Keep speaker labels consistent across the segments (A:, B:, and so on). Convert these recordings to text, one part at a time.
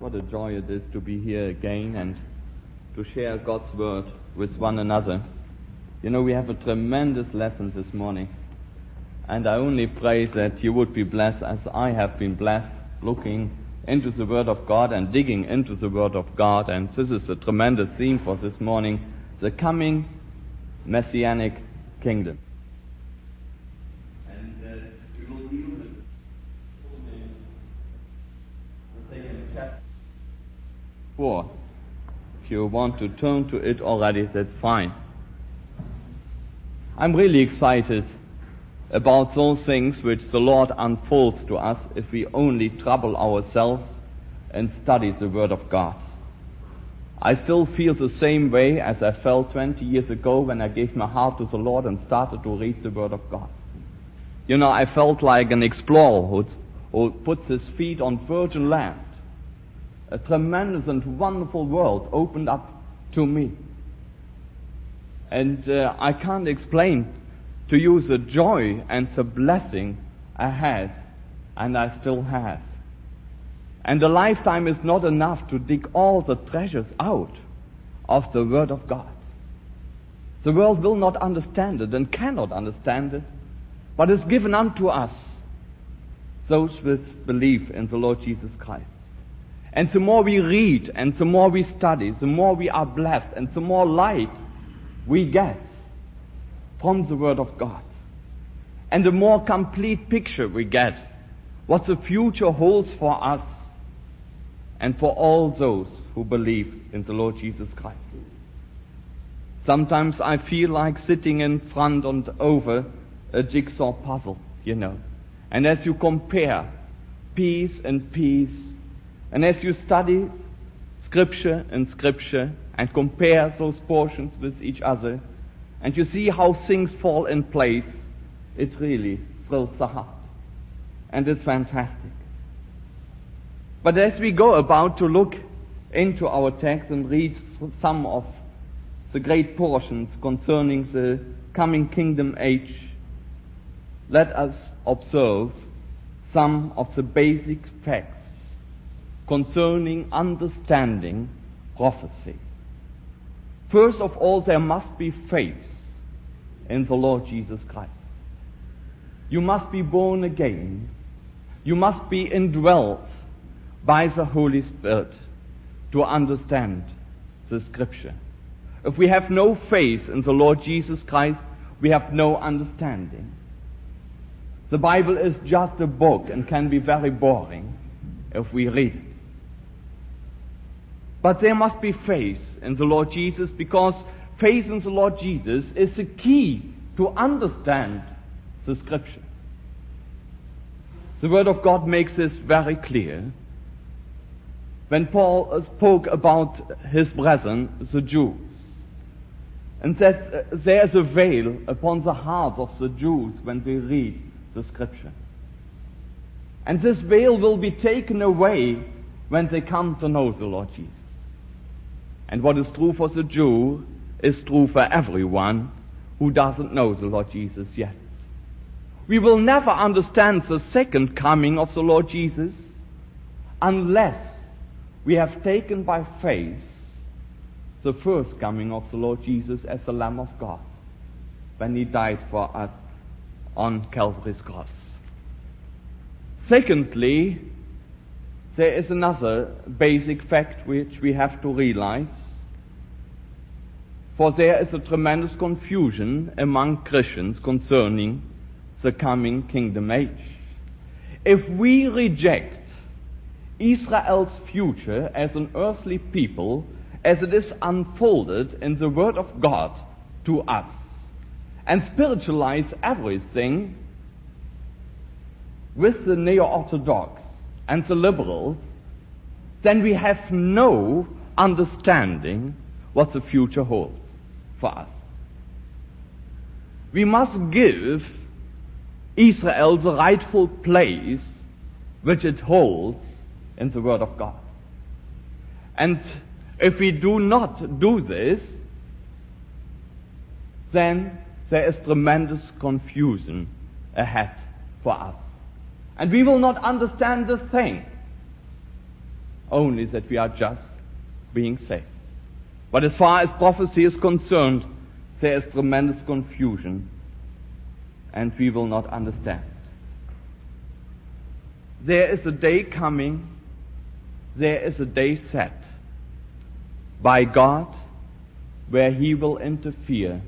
A: What a joy it is to be here again and to share God's word with one another. You know, we have a tremendous lesson this morning. And I only pray that you would be blessed as I have been blessed looking into the Word of God and digging into the Word of God. And this is a tremendous theme for this morning the coming Messianic kingdom. 4. If you want to turn to it already, that's fine. I'm really excited about those things which the Lord unfolds to us if we only trouble ourselves and study the Word of God. I still feel the same way as I felt 20 years ago when I gave my heart to the Lord and started to read the Word of God. You know, I felt like an explorer who, who puts his feet on virgin land a tremendous and wonderful world opened up to me. And uh, I can't explain to you the joy and the blessing I had and I still have. And a lifetime is not enough to dig all the treasures out of the Word of God. The world will not understand it and cannot understand it, but is given unto us, those with belief in the Lord Jesus Christ. And the more we read and the more we study, the more we are blessed and the more light we get from the Word of God. And the more complete picture we get what the future holds for us and for all those who believe in the Lord Jesus Christ. Sometimes I feel like sitting in front and over a jigsaw puzzle, you know. And as you compare piece and piece, and as you study scripture and scripture and compare those portions with each other, and you see how things fall in place, it really thrills the heart. And it's fantastic. But as we go about to look into our text and read some of the great portions concerning the coming kingdom age, let us observe some of the basic facts concerning understanding prophecy. First of all, there must be faith in the Lord Jesus Christ. You must be born again. You must be indwelt by the Holy Spirit to understand the scripture. If we have no faith in the Lord Jesus Christ, we have no understanding. The Bible is just a book and can be very boring if we read it. But there must be faith in the Lord Jesus because faith in the Lord Jesus is the key to understand the scripture. The Word of God makes this very clear. When Paul uh, spoke about his brethren, the Jews, and said uh, there is a veil upon the hearts of the Jews when they read the scripture. And this veil will be taken away when they come to know the Lord Jesus. And what is true for the Jew is true for everyone who doesn't know the Lord Jesus yet. We will never understand the second coming of the Lord Jesus unless we have taken by faith the first coming of the Lord Jesus as the Lamb of God when he died for us on Calvary's cross. Secondly, there is another basic fact which we have to realize. For there is a tremendous confusion among Christians concerning the coming kingdom age. If we reject Israel's future as an earthly people as it is unfolded in the Word of God to us and spiritualize everything with the neo-Orthodox and the liberals, then we have no understanding what the future holds for us. We must give Israel the rightful place which it holds in the Word of God. And if we do not do this, then there is tremendous confusion ahead for us. And we will not understand the thing only that we are just being saved. But as far as prophecy is concerned, there is tremendous confusion and we will not understand. There is a day coming, there is a day set by God where He will interfere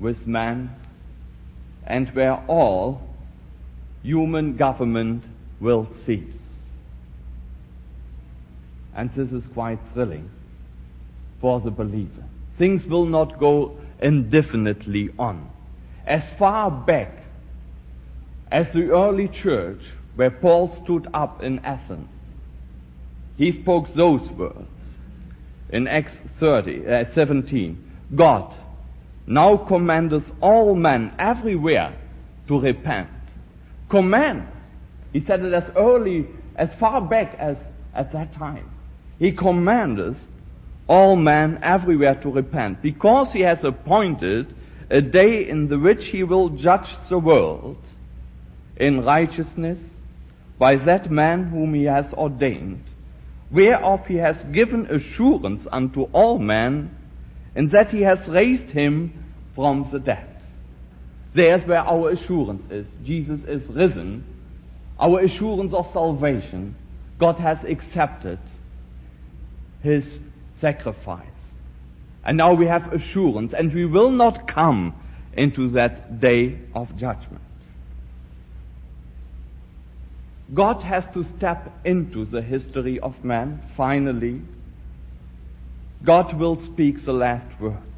A: with man and where all human government will cease. And this is quite thrilling for the believer. Things will not go indefinitely on. As far back as the early church where Paul stood up in Athens, he spoke those words in Acts 30, uh, 17. God now commands all men everywhere to repent. Commands. He said it as early, as far back as at that time. He commands all men everywhere to repent because he has appointed a day in the which he will judge the world in righteousness by that man whom he has ordained, whereof he has given assurance unto all men, in that he has raised him from the dead. There's where our assurance is. Jesus is risen. Our assurance of salvation. God has accepted his sacrifice. And now we have assurance, and we will not come into that day of judgment. God has to step into the history of man, finally. God will speak the last word.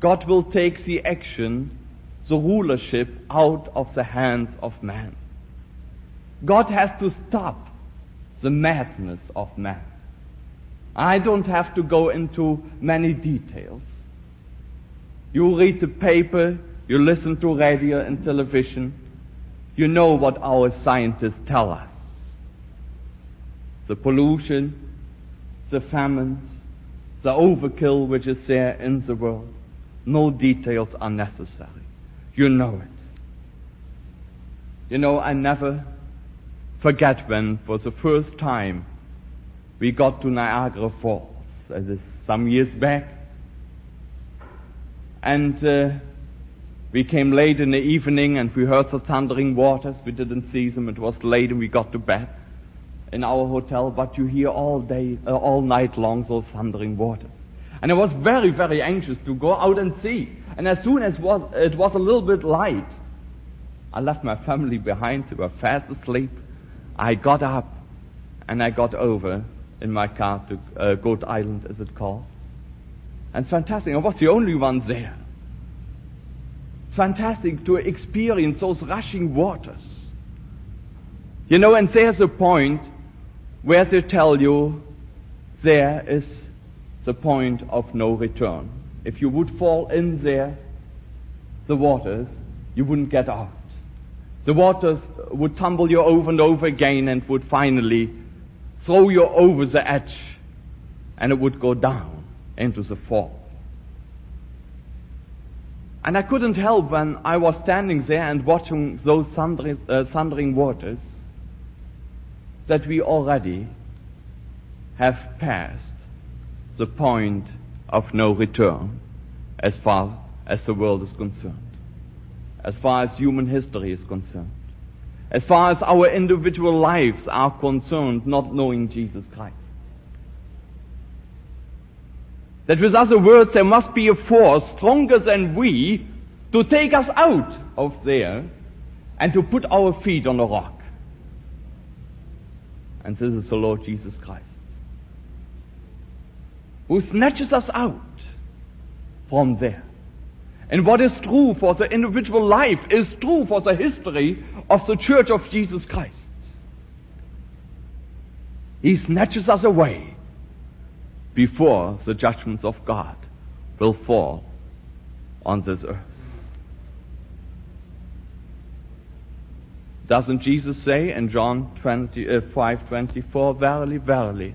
A: God will take the action, the rulership out of the hands of man. God has to stop the madness of man. I don't have to go into many details. You read the paper, you listen to radio and television, you know what our scientists tell us. The pollution, the famines, the overkill which is there in the world. No details are necessary. You know it. You know, I never forget when for the first time we got to Niagara Falls. Some years back. And uh, we came late in the evening and we heard the thundering waters. We didn't see them. It was late and we got to bed in our hotel. But you hear all day, uh, all night long those thundering waters. And I was very, very anxious to go out and see. And as soon as it was a little bit light, I left my family behind. They were fast asleep. I got up and I got over in my car to uh, Goat Island, as it's called. And fantastic. I was the only one there. It's fantastic to experience those rushing waters. You know, and there's a point where they tell you there is the point of no return. If you would fall in there, the waters, you wouldn't get out. The waters would tumble you over and over again and would finally throw you over the edge and it would go down into the fall. And I couldn't help when I was standing there and watching those thundering, uh, thundering waters that we already have passed the point of no return as far as the world is concerned, as far as human history is concerned, as far as our individual lives are concerned, not knowing Jesus Christ. That with other words, there must be a force stronger than we to take us out of there and to put our feet on a rock. And this is the Lord Jesus Christ who snatches us out from there. And what is true for the individual life is true for the history of the Church of Jesus Christ. He snatches us away before the judgments of God will fall on this earth. Doesn't Jesus say in John 20, uh, 5 24, Verily, verily,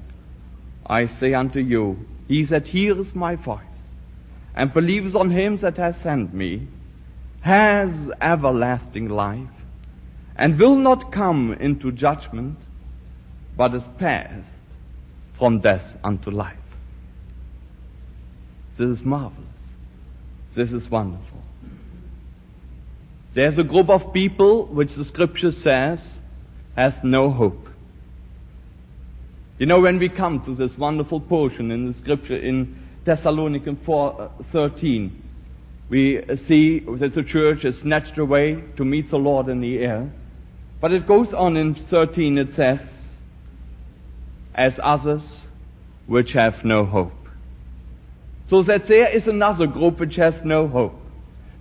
A: I say unto you, he that hears my voice and believes on him that has sent me has everlasting life and will not come into judgment, but is passed from death unto life. This is marvelous. This is wonderful. There's a group of people which the scripture says has no hope. You know, when we come to this wonderful portion in the scripture in Thessalonians 4:13, uh, we see that the church is snatched away to meet the Lord in the air. But it goes on in 13, it says, as others which have no hope. So that there is another group which has no hope.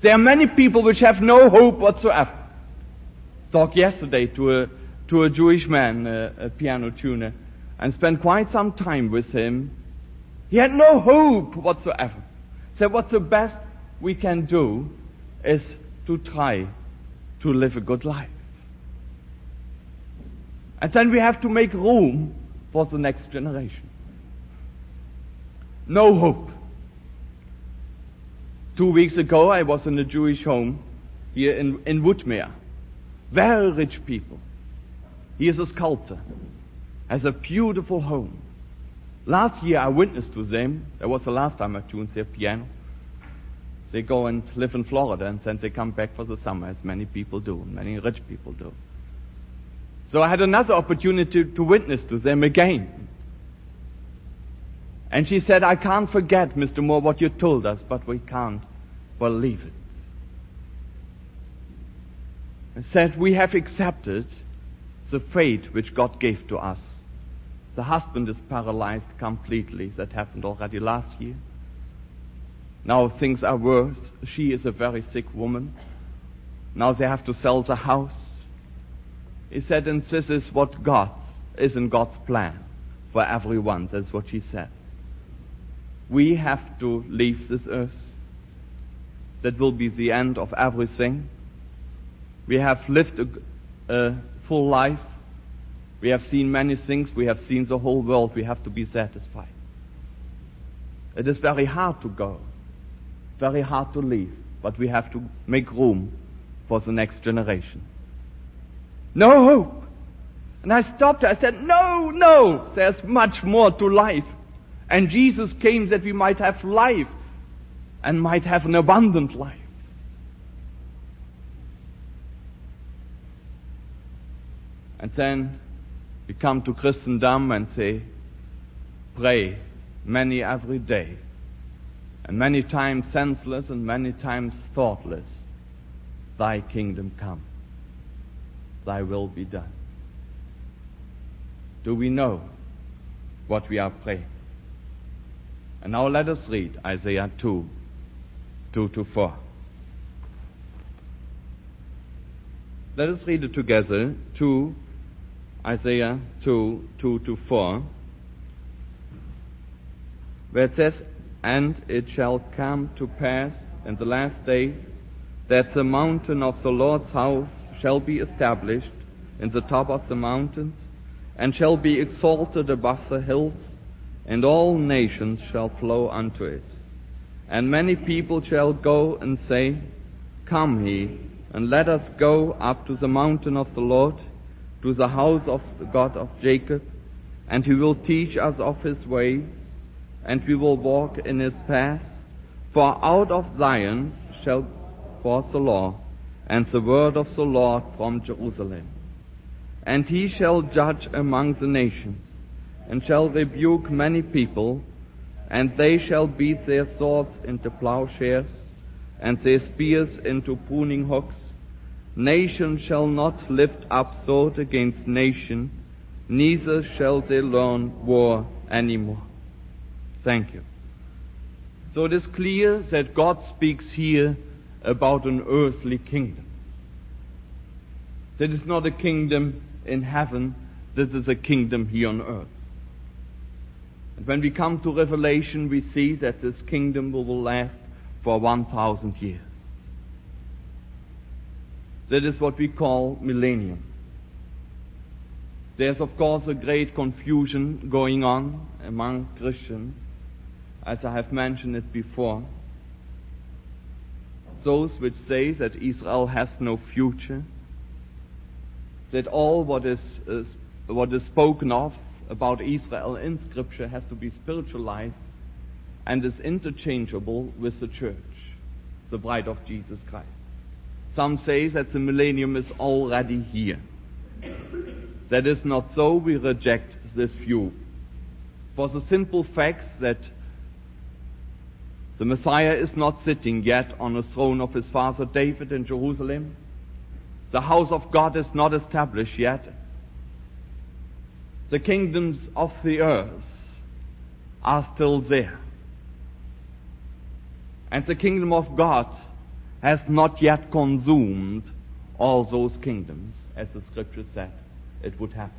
A: There are many people which have no hope whatsoever. I talked yesterday to a, to a Jewish man, a, a piano tuner, and spent quite some time with him. He had no hope whatsoever. Said what's the best we can do is to try to live a good life. And then we have to make room for the next generation. No hope. Two weeks ago, I was in a Jewish home here in, in Woodmere. Very rich people. He is a sculptor. Has a beautiful home. Last year I witnessed to them. That was the last time I tuned their piano. They go and live in Florida and then they come back for the summer, as many people do, many rich people do. So I had another opportunity to witness to them again. And she said, I can't forget, Mr. Moore, what you told us, but we can't believe it. I said, we have accepted the fate which God gave to us. The husband is paralyzed completely. That happened already last year. Now things are worse. She is a very sick woman. Now they have to sell the house. He said, and this is what God is in God's plan for everyone. That's what she said. We have to leave this earth. That will be the end of everything. We have lived a, a full life. We have seen many things. We have seen the whole world. We have to be satisfied. It is very hard to go very hard to leave, but we have to make room for the next generation. No hope. And I stopped. her. I said, no, no, there's much more to life. And Jesus came that we might have life and might have an abundant life. And then we come to Christendom and say, pray many every day and many times senseless and many times thoughtless, thy kingdom come, thy will be done. Do we know what we are praying? And now let us read Isaiah 2, 2 to 4. Let us read it together, 2, Isaiah 2, 2 to 4, where it says, and it shall come to pass in the last days that the mountain of the Lord's house shall be established in the top of the mountains, and shall be exalted above the hills, and all nations shall flow unto it. And many people shall go and say, Come ye, and let us go up to the mountain of the Lord, to the house of the God of Jacob, and he will teach us of his ways, and we will walk in his paths. For out of Zion shall forth the law, and the word of the Lord from Jerusalem. And he shall judge among the nations, and shall rebuke many people, and they shall beat their swords into plowshares, and their spears into pruning hooks. Nation shall not lift up sword against nation, neither shall they learn war any more. Thank you. So it is clear that God speaks here about an earthly kingdom. That is not a kingdom in heaven, this is a kingdom here on earth. And when we come to Revelation, we see that this kingdom will last for 1,000 years. That is what we call millennium. There's of course a great confusion going on among Christians as I have mentioned it before. Those which say that Israel has no future, that all what is, is what is spoken of about Israel in Scripture has to be spiritualized and is interchangeable with the church, the bride of Jesus Christ. Some say that the millennium is already here. That is not so. We reject this view. For the simple fact that the Messiah is not sitting yet on the throne of his father David in Jerusalem. The house of God is not established yet. The kingdoms of the earth are still there. And the kingdom of God has not yet consumed all those kingdoms, as the scripture said it would happen.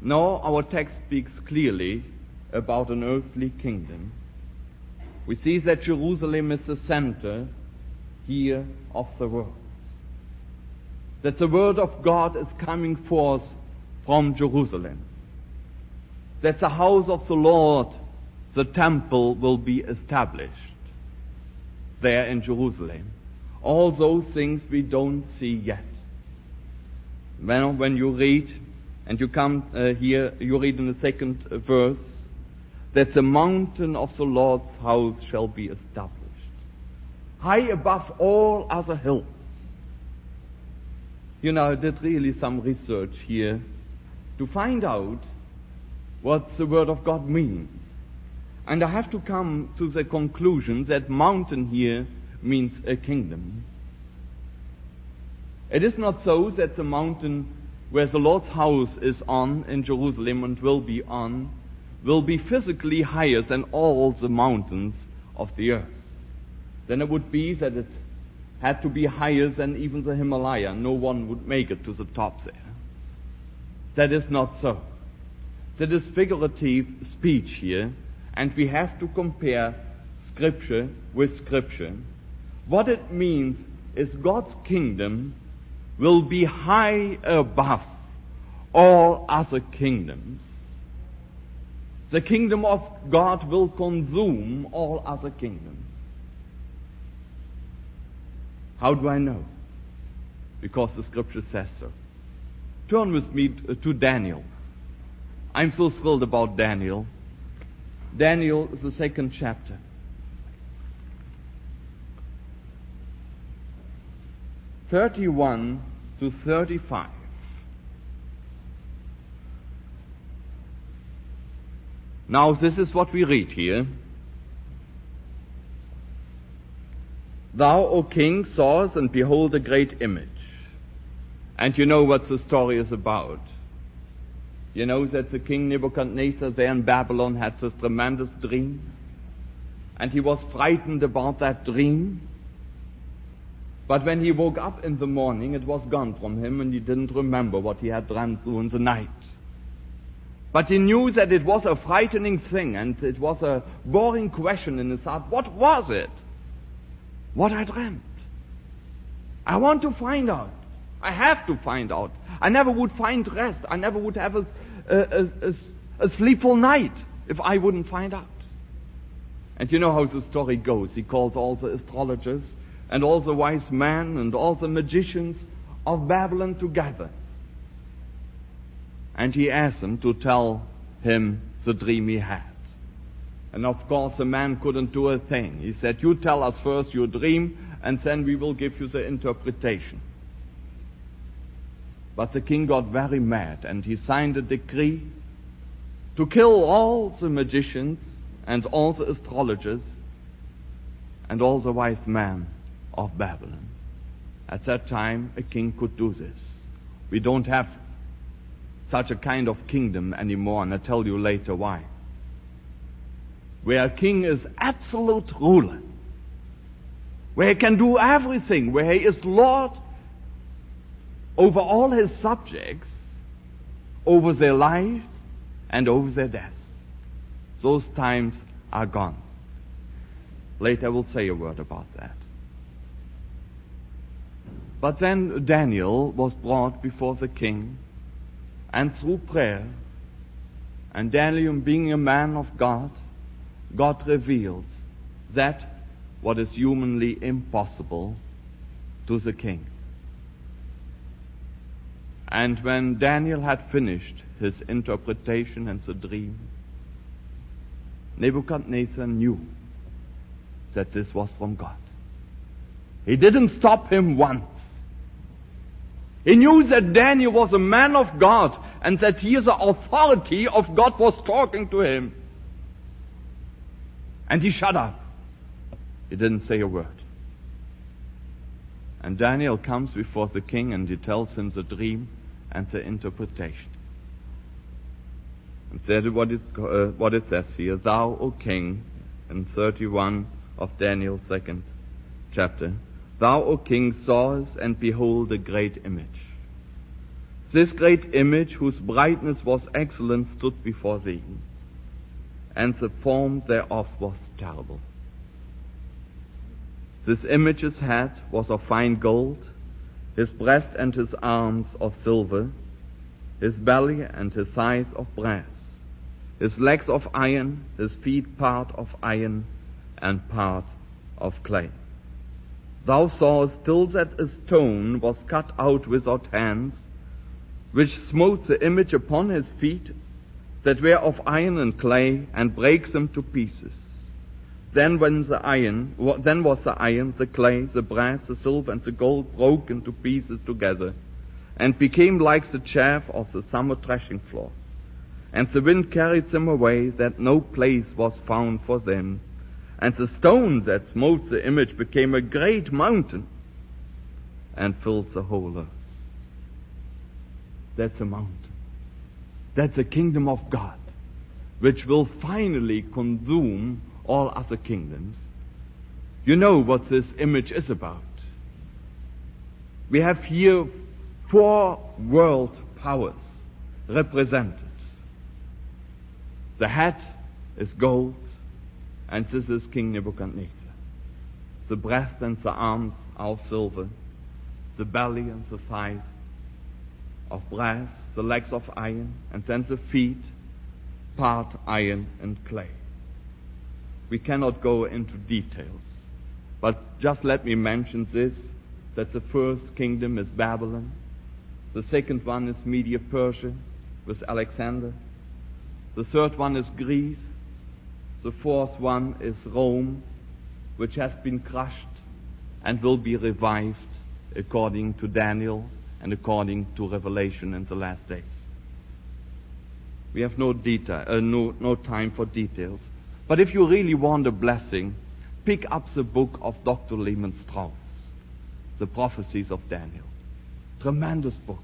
A: No, our text speaks clearly about an earthly kingdom. We see that Jerusalem is the center here of the world. That the word of God is coming forth from Jerusalem. That the house of the Lord, the temple, will be established there in Jerusalem. All those things we don't see yet. Well, when you read, and you come uh, here, you read in the second verse, that the mountain of the Lord's house shall be established, high above all other hills. You know, I did really some research here to find out what the Word of God means. And I have to come to the conclusion that mountain here means a kingdom. It is not so that the mountain where the Lord's house is on in Jerusalem and will be on will be physically higher than all the mountains of the earth. Then it would be that it had to be higher than even the Himalaya. No one would make it to the top there. That is not so. That is figurative speech here, and we have to compare Scripture with Scripture. What it means is God's kingdom will be high above all other kingdoms. The kingdom of God will consume all other kingdoms. How do I know? Because the scripture says so. Turn with me to Daniel. I'm so thrilled about Daniel. Daniel the second chapter. Thirty-one to thirty-five. Now, this is what we read here. Thou, O king, sawest and behold a great image. And you know what the story is about. You know that the king Nebuchadnezzar there in Babylon had this tremendous dream. And he was frightened about that dream. But when he woke up in the morning, it was gone from him and he didn't remember what he had dreamt through in the night. But he knew that it was a frightening thing and it was a boring question in his heart. What was it? What I dreamt. I want to find out. I have to find out. I never would find rest. I never would have a, a, a, a sleepful night if I wouldn't find out. And you know how the story goes. He calls all the astrologers and all the wise men and all the magicians of Babylon together and he asks them to tell him the dream he had. And of course, the man couldn't do a thing. He said, You tell us first your dream, and then we will give you the interpretation. But the king got very mad, and he signed a decree to kill all the magicians and all the astrologers and all the wise men of Babylon. At that time, a king could do this. We don't have such a kind of kingdom anymore, and I'll tell you later why. Where a king is absolute ruler, where he can do everything, where he is Lord over all his subjects, over their lives and over their deaths. Those times are gone. Later I will say a word about that. But then Daniel was brought before the king and through prayer, and Daniel being a man of God, God reveals that what is humanly impossible to the king. And when Daniel had finished his interpretation and the dream, Nebuchadnezzar knew that this was from God. He didn't stop him once. He knew that Daniel was a man of God and that here the authority of God was talking to him. And he shut up. He didn't say a word. And Daniel comes before the king and he tells him the dream and the interpretation. And said what it, uh, what it says here, Thou, O king, in 31 of Daniel's second chapter, Thou, O king, sawest and behold a great image. This great image, whose brightness was excellent, stood before thee, and the form thereof was terrible. This image's head was of fine gold, his breast and his arms of silver, his belly and his thighs of brass, his legs of iron, his feet part of iron and part of clay. Thou sawest still that a stone was cut out without hands, which smote the image upon his feet, that were of iron and clay, and breaks them to pieces. Then when the iron, then was the iron, the clay, the brass, the silver, and the gold broken to pieces together, and became like the chaff of the summer threshing floor. And the wind carried them away, that no place was found for them. And the stone that smote the image became a great mountain, and filled the whole earth. That's a mountain. That's a kingdom of God, which will finally consume all other kingdoms. You know what this image is about. We have here four world powers represented. The head is gold, and this is King Nebuchadnezzar. The breast and the arms are silver, the belly and the thighs of brass, the legs of iron, and then the feet, part iron and clay. We cannot go into details. But just let me mention this, that the first kingdom is Babylon. The second one is Media Persia with Alexander. The third one is Greece. The fourth one is Rome, which has been crushed and will be revived according to Daniel and according to Revelation in the last days. We have no detail, uh, no, no time for details. But if you really want a blessing, pick up the book of Dr. Lehman Strauss, The Prophecies of Daniel. Tremendous book.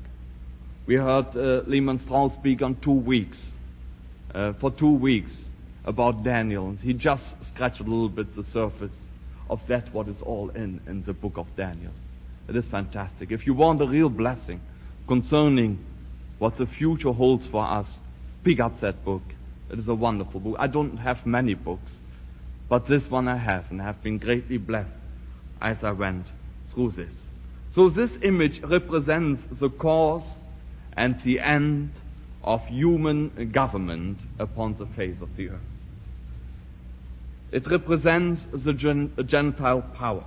A: We heard uh, Lehman Strauss speak on two weeks, uh, for two weeks, about Daniel. He just scratched a little bit the surface of that what is all in, in the book of Daniel. It is fantastic. If you want a real blessing concerning what the future holds for us, pick up that book. It is a wonderful book. I don't have many books, but this one I have, and I have been greatly blessed as I went through this. So this image represents the cause and the end of human government upon the face of the earth. It represents the Gentile powers.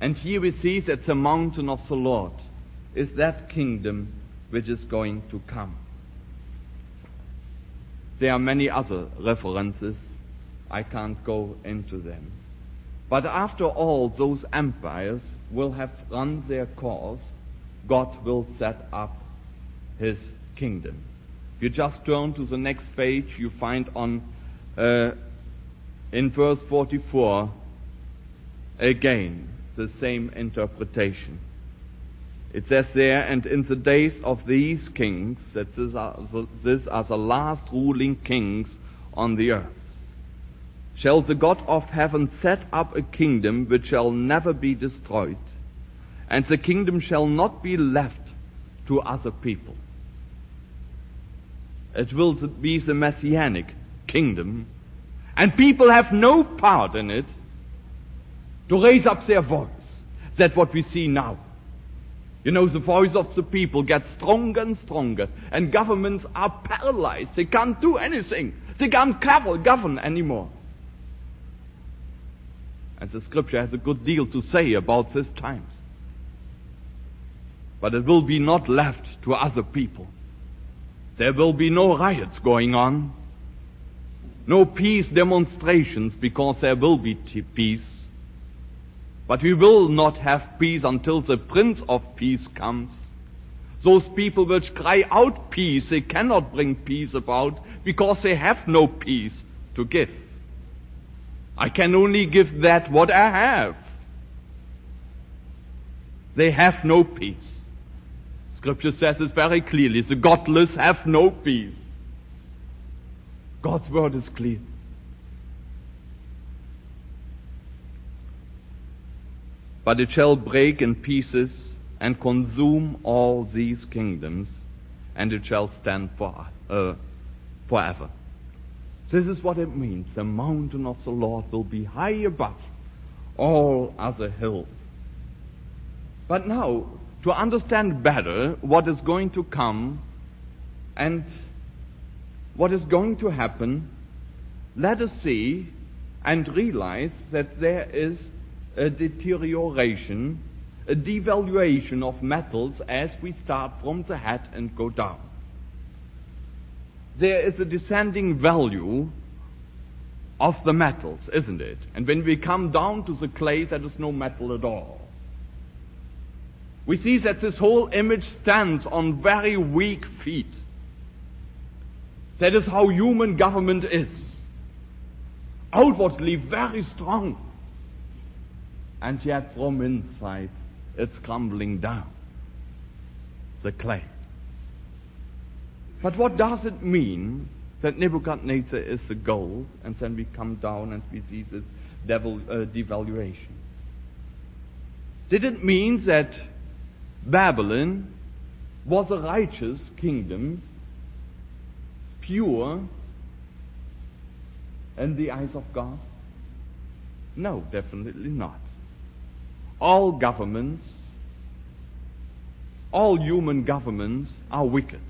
A: And here we see that the mountain of the Lord is that kingdom which is going to come. There are many other references. I can't go into them. But after all those empires will have run their course, God will set up His kingdom. If you just turn to the next page, you find on uh, in verse 44 again the same interpretation. It says there, and in the days of these kings, that these are, the, these are the last ruling kings on the earth, shall the God of heaven set up a kingdom which shall never be destroyed, and the kingdom shall not be left to other people. It will be the messianic kingdom, and people have no part in it to raise up their voice. That's what we see now. You know, the voice of the people gets stronger and stronger, and governments are paralyzed. They can't do anything. They can't govern anymore. And the scripture has a good deal to say about these times. but it will be not left to other people. There will be no riots going on, no peace demonstrations because there will be peace. But we will not have peace until the Prince of Peace comes. Those people which cry out peace, they cannot bring peace about because they have no peace to give. I can only give that what I have. They have no peace. Scripture says this very clearly. The godless have no peace. God's word is clear. But it shall break in pieces and consume all these kingdoms, and it shall stand for, uh, forever. This is what it means. The mountain of the Lord will be high above all other hills. But now, to understand better what is going to come and what is going to happen, let us see and realize that there is a deterioration, a devaluation of metals as we start from the head and go down. There is a descending value of the metals, isn't it? And when we come down to the clay, there is no metal at all. We see that this whole image stands on very weak feet. That is how human government is. Outwardly very strong. And yet from inside it's crumbling down. The clay. But what does it mean that Nebuchadnezzar is the gold and then we come down and we see this devil, uh, devaluation? Did it mean that Babylon was a righteous kingdom, pure in the eyes of God? No, definitely not. All governments, all human governments are wicked.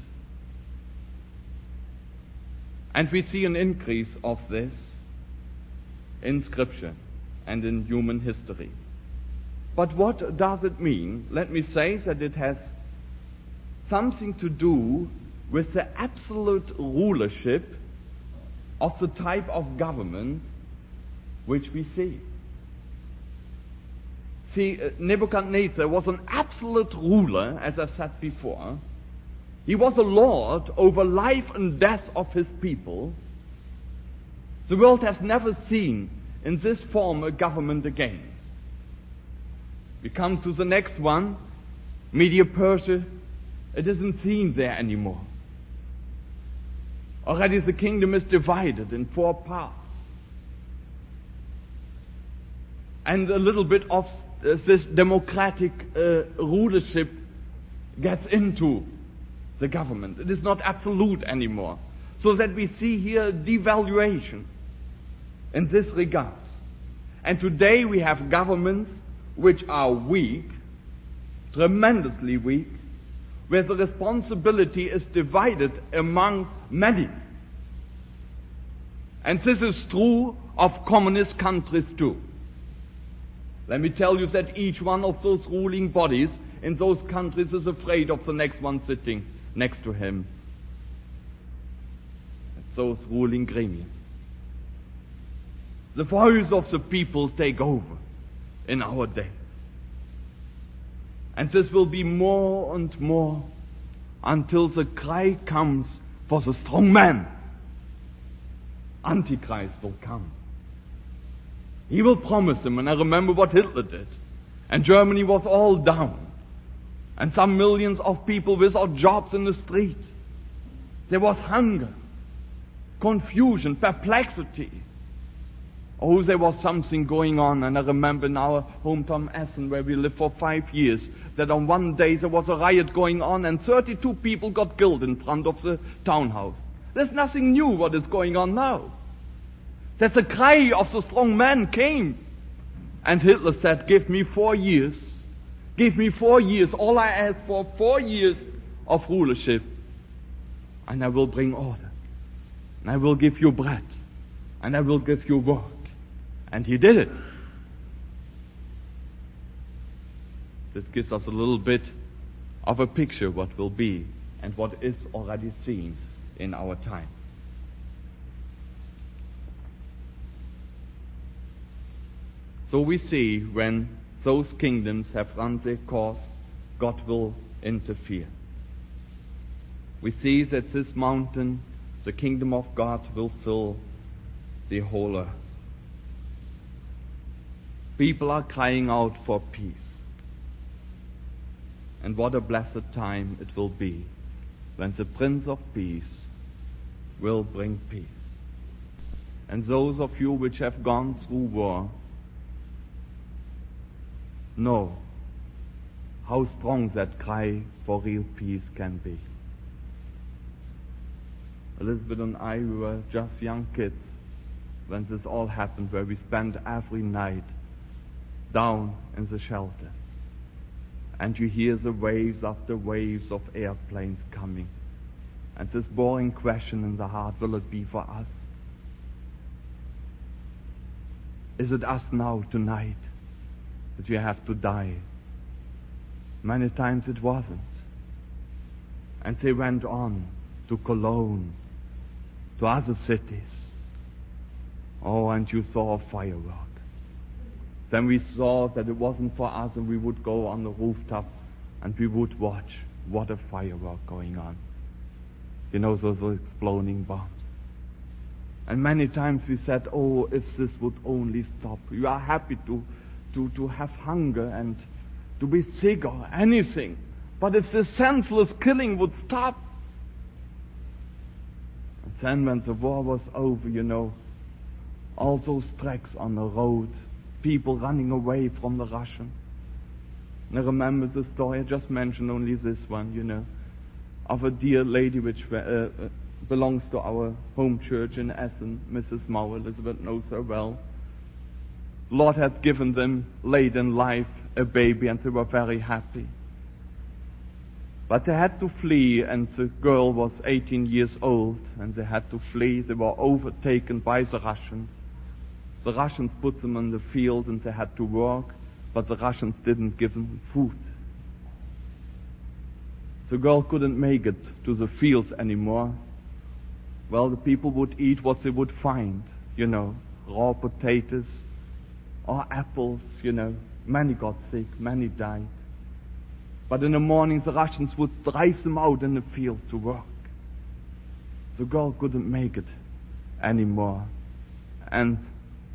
A: And we see an increase of this in Scripture and in human history. But what does it mean? Let me say that it has something to do with the absolute rulership of the type of government which we see. See, uh, Nebuchadnezzar was an absolute ruler, as I said before. He was a lord over life and death of his people. The world has never seen in this form a government again. We come to the next one, Media Persia. It isn't seen there anymore. Already the kingdom is divided in four parts. And a little bit of this democratic uh, rulership gets into the government. It is not absolute anymore. So that we see here devaluation in this regard. And today we have governments which are weak, tremendously weak, where the responsibility is divided among many. And this is true of communist countries too. Let me tell you that each one of those ruling bodies in those countries is afraid of the next one sitting next to him. At Those ruling gremia. The voice of the people take over in our days. And this will be more and more until the cry comes for the strong man. Antichrist will come. He will promise them, and I remember what Hitler did. And Germany was all down. And some millions of people without jobs in the streets. There was hunger, confusion, perplexity. Oh, there was something going on, and I remember in our hometown Essen, where we lived for five years, that on one day there was a riot going on, and 32 people got killed in front of the townhouse. There's nothing new what is going on now. That the cry of the strong man came. And Hitler said, give me four years. Give me four years. All I ask for, four years of rulership. And I will bring order. And I will give you bread. And I will give you work. And he did it. This gives us a little bit of a picture what will be and what is already seen in our time. So we see when those kingdoms have run their course, God will interfere. We see that this mountain, the kingdom of God, will fill the whole earth. People are crying out for peace. And what a blessed time it will be when the Prince of Peace will bring peace. And those of you which have gone through war know how strong that cry for real peace can be. Elizabeth and I we were just young kids when this all happened, where we spent every night down in the shelter. And you hear the waves after waves of airplanes coming. And this boring question in the heart, will it be for us? Is it us now, tonight, that we have to die? Many times it wasn't. And they went on to Cologne, to other cities. Oh, and you saw a firework. Then we saw that it wasn't for us and we would go on the rooftop and we would watch what a firework going on. You know, those exploding bombs. And many times we said, oh, if this would only stop. You are happy to, to, to have hunger and to be sick or anything. But if this senseless killing would stop. And then when the war was over, you know, all those tracks on the road, people running away from the Russians. And I remember the story, I just mentioned only this one, you know, of a dear lady which uh, uh, belongs to our home church in Essen, Mrs. Mauer, Elizabeth knows her well. Lord had given them late in life a baby and they were very happy. But they had to flee and the girl was 18 years old and they had to flee. They were overtaken by the Russians. The Russians put them in the field and they had to work, but the Russians didn't give them food. The girl couldn't make it to the field anymore. Well, the people would eat what they would find, you know, raw potatoes or apples, you know. Many got sick, many died. But in the morning, the Russians would drive them out in the field to work. The girl couldn't make it anymore. And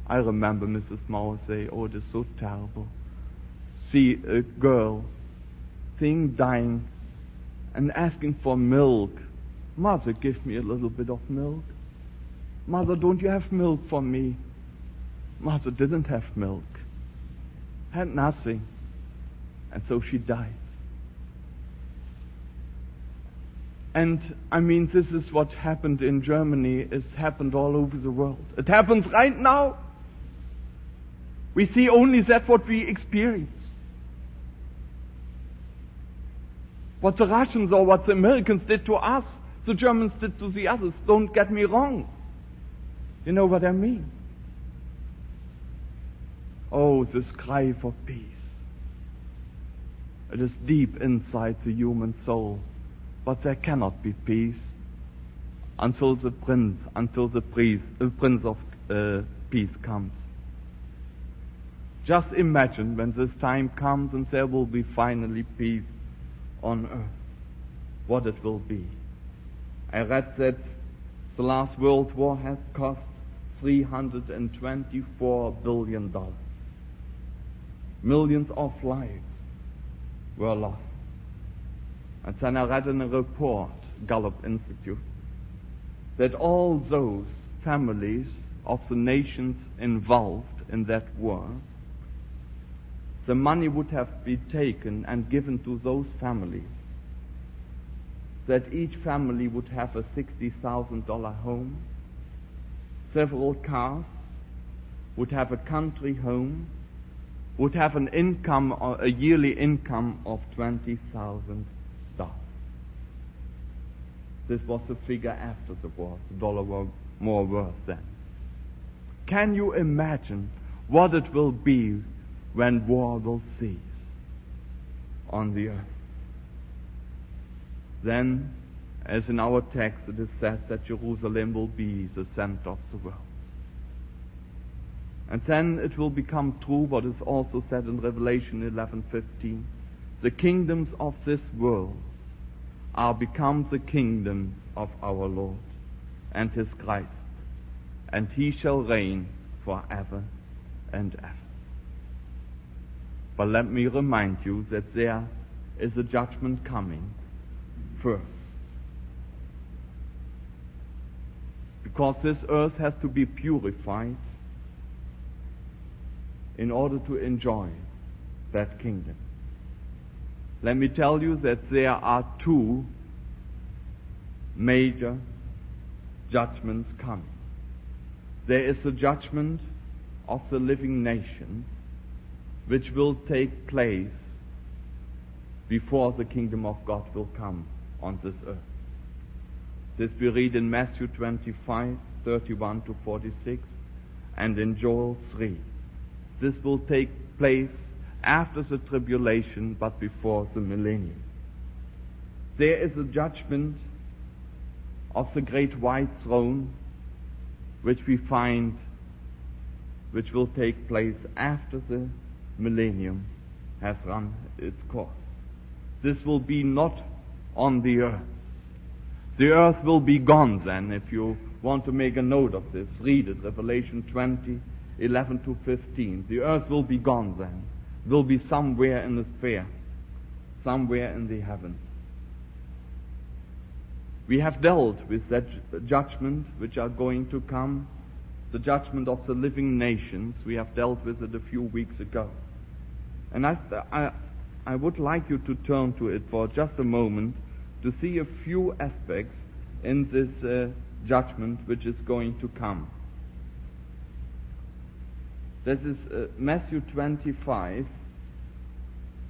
A: I remember Mrs. Mauer say, oh, it is so terrible. See a girl seeing dying and asking for milk. Mother, give me a little bit of milk. Mother, don't you have milk for me? Mother didn't have milk. Had nothing. And so she died. And I mean, this is what happened in Germany. It's happened all over the world. It happens right now. We see only that what we experience. What the Russians or what the Americans did to us, the Germans did to the others. Don't get me wrong. You know what I mean? Oh, this cry for peace. It is deep inside the human soul. But there cannot be peace until the prince, until the priest, the prince of uh, peace comes. Just imagine when this time comes and there will be finally peace on earth, what it will be. I read that the last world war has cost 324 billion dollars. Millions of lives were lost. And a report, Gallup Institute, that all those families of the nations involved in that war the money would have been taken and given to those families. That each family would have a $60,000 home, several cars, would have a country home, would have an income, uh, a yearly income of $20,000. This was the figure after the war. The dollar was more worse then. Can you imagine what it will be when war will cease on the earth. then, as in our text, it is said that Jerusalem will be the center of the world. And then it will become true what is also said in Revelation 11:15. The kingdoms of this world are become the kingdoms of our Lord and his Christ, and he shall reign forever and ever. But let me remind you that there is a judgment coming first. Because this earth has to be purified in order to enjoy that kingdom. Let me tell you that there are two major judgments coming. There is the judgment of the living nations, which will take place before the kingdom of God will come on this earth. This we read in Matthew 25, 31 to 46, and in Joel 3. This will take place after the tribulation, but before the millennium. There is a judgment of the great white throne, which we find, which will take place after the millennium has run its course. This will be not on the earth. The earth will be gone then. If you want to make a note of this, read it. Revelation 20, 11 to 15. The earth will be gone then. Will be somewhere in the sphere. Somewhere in the heavens. We have dealt with that judgment which are going to come, the judgment of the living nations. We have dealt with it a few weeks ago. And I, I, I would like you to turn to it for just a moment to see a few aspects in this uh, judgment which is going to come. This is uh, Matthew 25,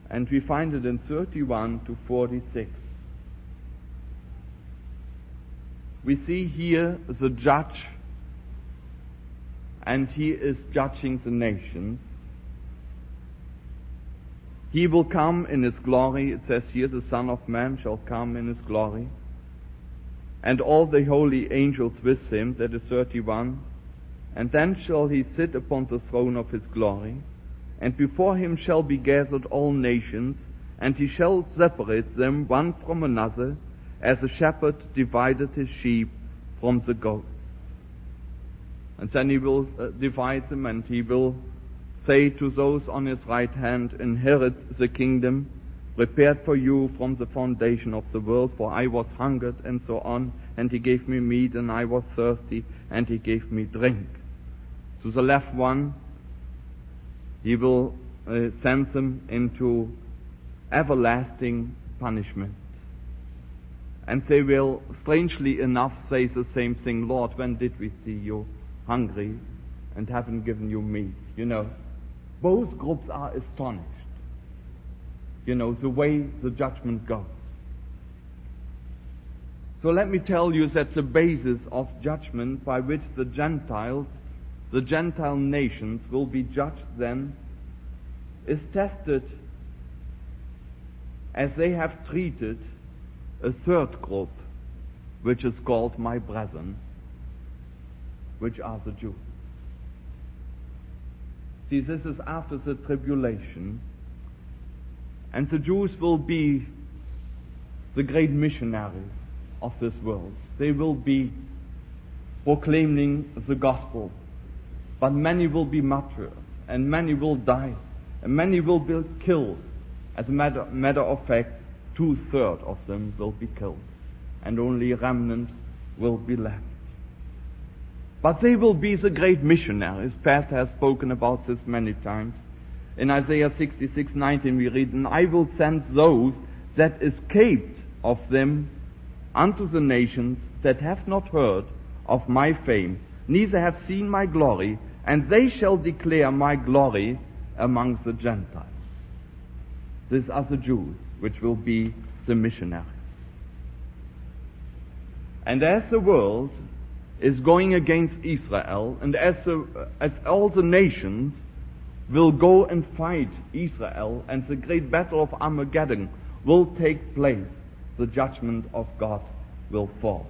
A: and we find it in 31 to 46. We see here the judge, and he is judging the nations. He will come in his glory. It says here, the Son of Man shall come in his glory. And all the holy angels with him, that is 31. And then shall he sit upon the throne of his glory. And before him shall be gathered all nations, and he shall separate them one from another, as a shepherd divided his sheep from the goats. And then he will uh, divide them and he will say to those on his right hand, inherit the kingdom prepared for you from the foundation of the world, for I was hungered and so on, and he gave me meat, and I was thirsty, and he gave me drink. To the left one, he will uh, send them into everlasting punishment. And they will, strangely enough, say the same thing, Lord, when did we see you hungry and haven't given you meat? You know, both groups are astonished. You know, the way the judgment goes. So let me tell you that the basis of judgment by which the Gentiles, the Gentile nations, will be judged then is tested as they have treated a third group, which is called my brethren, which are the Jews. See, this is after the tribulation, and the Jews will be the great missionaries of this world. They will be proclaiming the gospel, but many will be martyrs, and many will die, and many will be killed. As a matter, matter of fact, two thirds of them will be killed, and only a remnant will be left. But they will be the great missionaries. Pastor has spoken about this many times. In Isaiah 66, 19 we read, And I will send those that escaped of them unto the nations that have not heard of my fame, neither have seen my glory, and they shall declare my glory among the Gentiles. These are the Jews, which will be the missionaries. And as the world is going against Israel, and as, the, as all the nations will go and fight Israel, and the great battle of Armageddon will take place, the judgment of God will fall.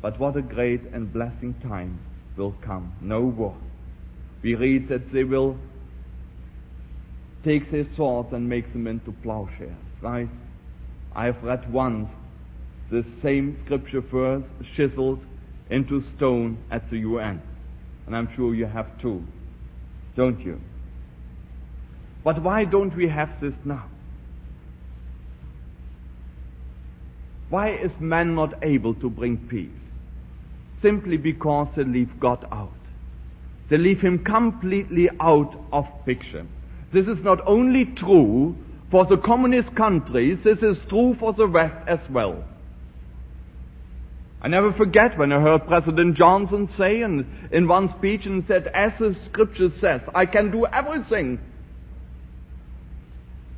A: But what a great and blessing time will come. No war. We read that they will take their swords and make them into plowshares, right? I have read once the same scripture verse chiseled into stone at the UN. And I'm sure you have too. Don't you? But why don't we have this now? Why is man not able to bring peace? Simply because they leave God out. They leave him completely out of picture. This is not only true for the communist countries, this is true for the West as well. I never forget when I heard President Johnson say in, in one speech and said, as the scripture says, I can do everything.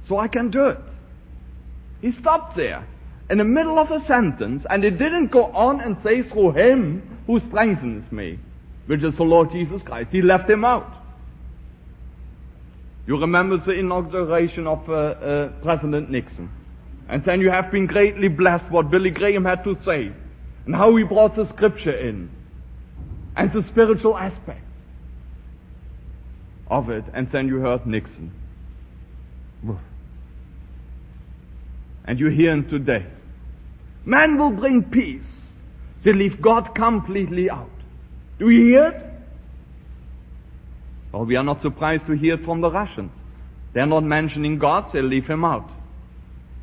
A: So I can do it. He stopped there in the middle of a sentence and it didn't go on and say through him who strengthens me, which is the Lord Jesus Christ. He left him out. You remember the inauguration of uh, uh, President Nixon. And then you have been greatly blessed what Billy Graham had to say and how he brought the scripture in and the spiritual aspect of it. And then you heard Nixon. And you hear him today. Man will bring peace. They leave God completely out. Do you hear it? Well, we are not surprised to hear it from the Russians. They're not mentioning God, they leave him out.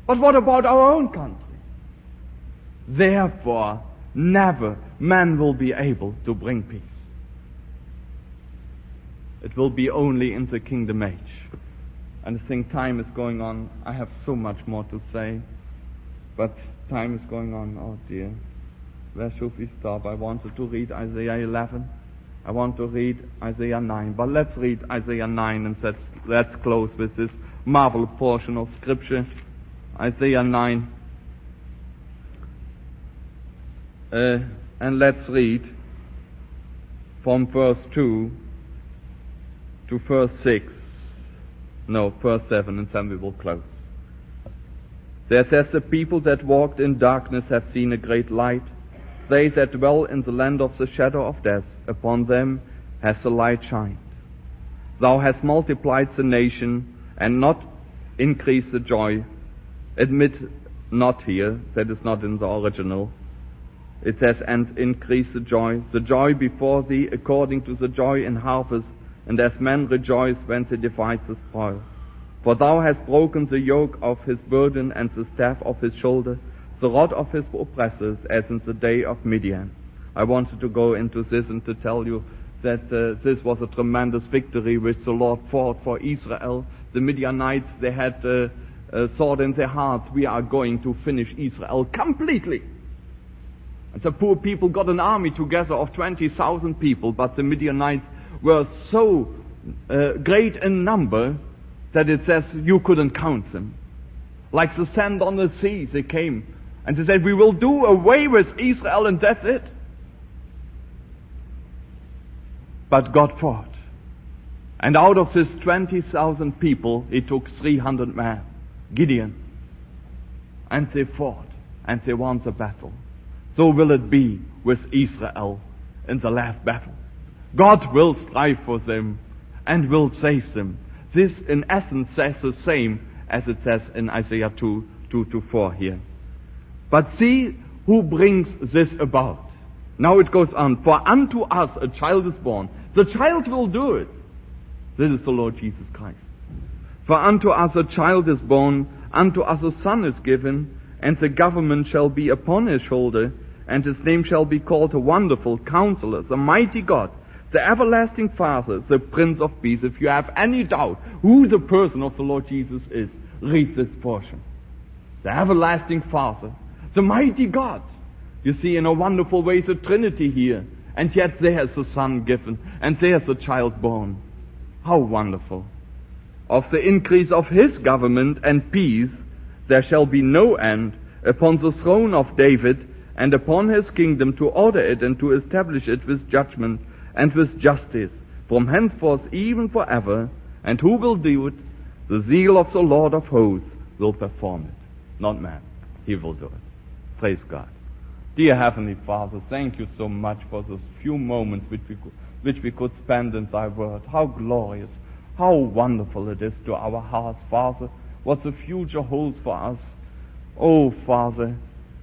A: But what about our own country? Therefore, never man will be able to bring peace. It will be only in the kingdom age. And I think time is going on. I have so much more to say, but time is going on. Oh dear. Where should we stop? I wanted to read Isaiah 11. I want to read Isaiah 9, but let's read Isaiah 9 and let's, let's close with this marvelous portion of scripture. Isaiah 9. Uh, and let's read from verse 2 to verse 6. No, verse 7, and then we will close. There says, The people that walked in darkness have seen a great light they that dwell in the land of the shadow of death, upon them has the light shined. Thou hast multiplied the nation and not increased the joy. Admit not here, that is not in the original. It says, and increase the joy, the joy before thee according to the joy in harvest, and as men rejoice when they divide the spoil. For thou hast broken the yoke of his burden and the staff of his shoulder, the rod of his oppressors as in the day of Midian. I wanted to go into this and to tell you that uh, this was a tremendous victory which the Lord fought for Israel. The Midianites, they had uh, uh, thought in their hearts, we are going to finish Israel completely. And the poor people got an army together of 20,000 people, but the Midianites were so uh, great in number that it says you couldn't count them. Like the sand on the sea, they came and they said, we will do away with Israel and that's it. But God fought. And out of this 20,000 people, he took 300 men, Gideon. And they fought. And they won the battle. So will it be with Israel in the last battle. God will strive for them and will save them. This in essence says the same as it says in Isaiah 2, 2 to 4 here. But see who brings this about. Now it goes on. For unto us a child is born. The child will do it. This is the Lord Jesus Christ. For unto us a child is born, unto us a son is given, and the government shall be upon his shoulder, and his name shall be called a wonderful counselor, the mighty God, the everlasting Father, the Prince of Peace. If you have any doubt who the person of the Lord Jesus is, read this portion. The everlasting Father, the mighty God. You see in a wonderful way the Trinity here. And yet there's a son given, and there's a child born. How wonderful. Of the increase of his government and peace there shall be no end upon the throne of David and upon his kingdom to order it and to establish it with judgment and with justice from henceforth even forever. And who will do it? The zeal of the Lord of hosts will perform it. not man. He will do it. Praise God. Dear Heavenly Father, thank you so much for those few moments which we could, which we could spend in thy word. How glorious, how wonderful it is to our hearts, Father, what the future holds for us. Oh, Father,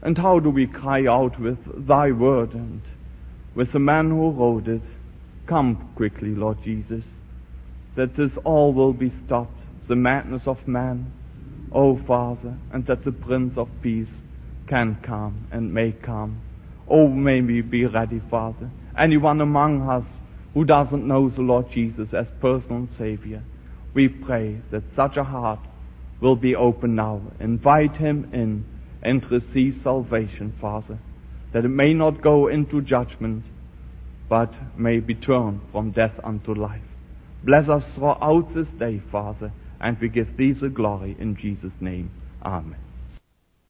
A: and how do we cry out with thy word and with the man who wrote it? Come quickly, Lord Jesus, that this all will be stopped, the madness of man, O Father, and that the Prince of Peace can come and may come. Oh, may we be ready, Father. Anyone among us who doesn't know the Lord Jesus as personal Savior, we pray that such a heart will be open now. Invite him in and receive salvation, Father, that it may not go into judgment, but may be turned from death unto life. Bless us throughout this day, Father, and we give thee the glory in Jesus' name. Amen.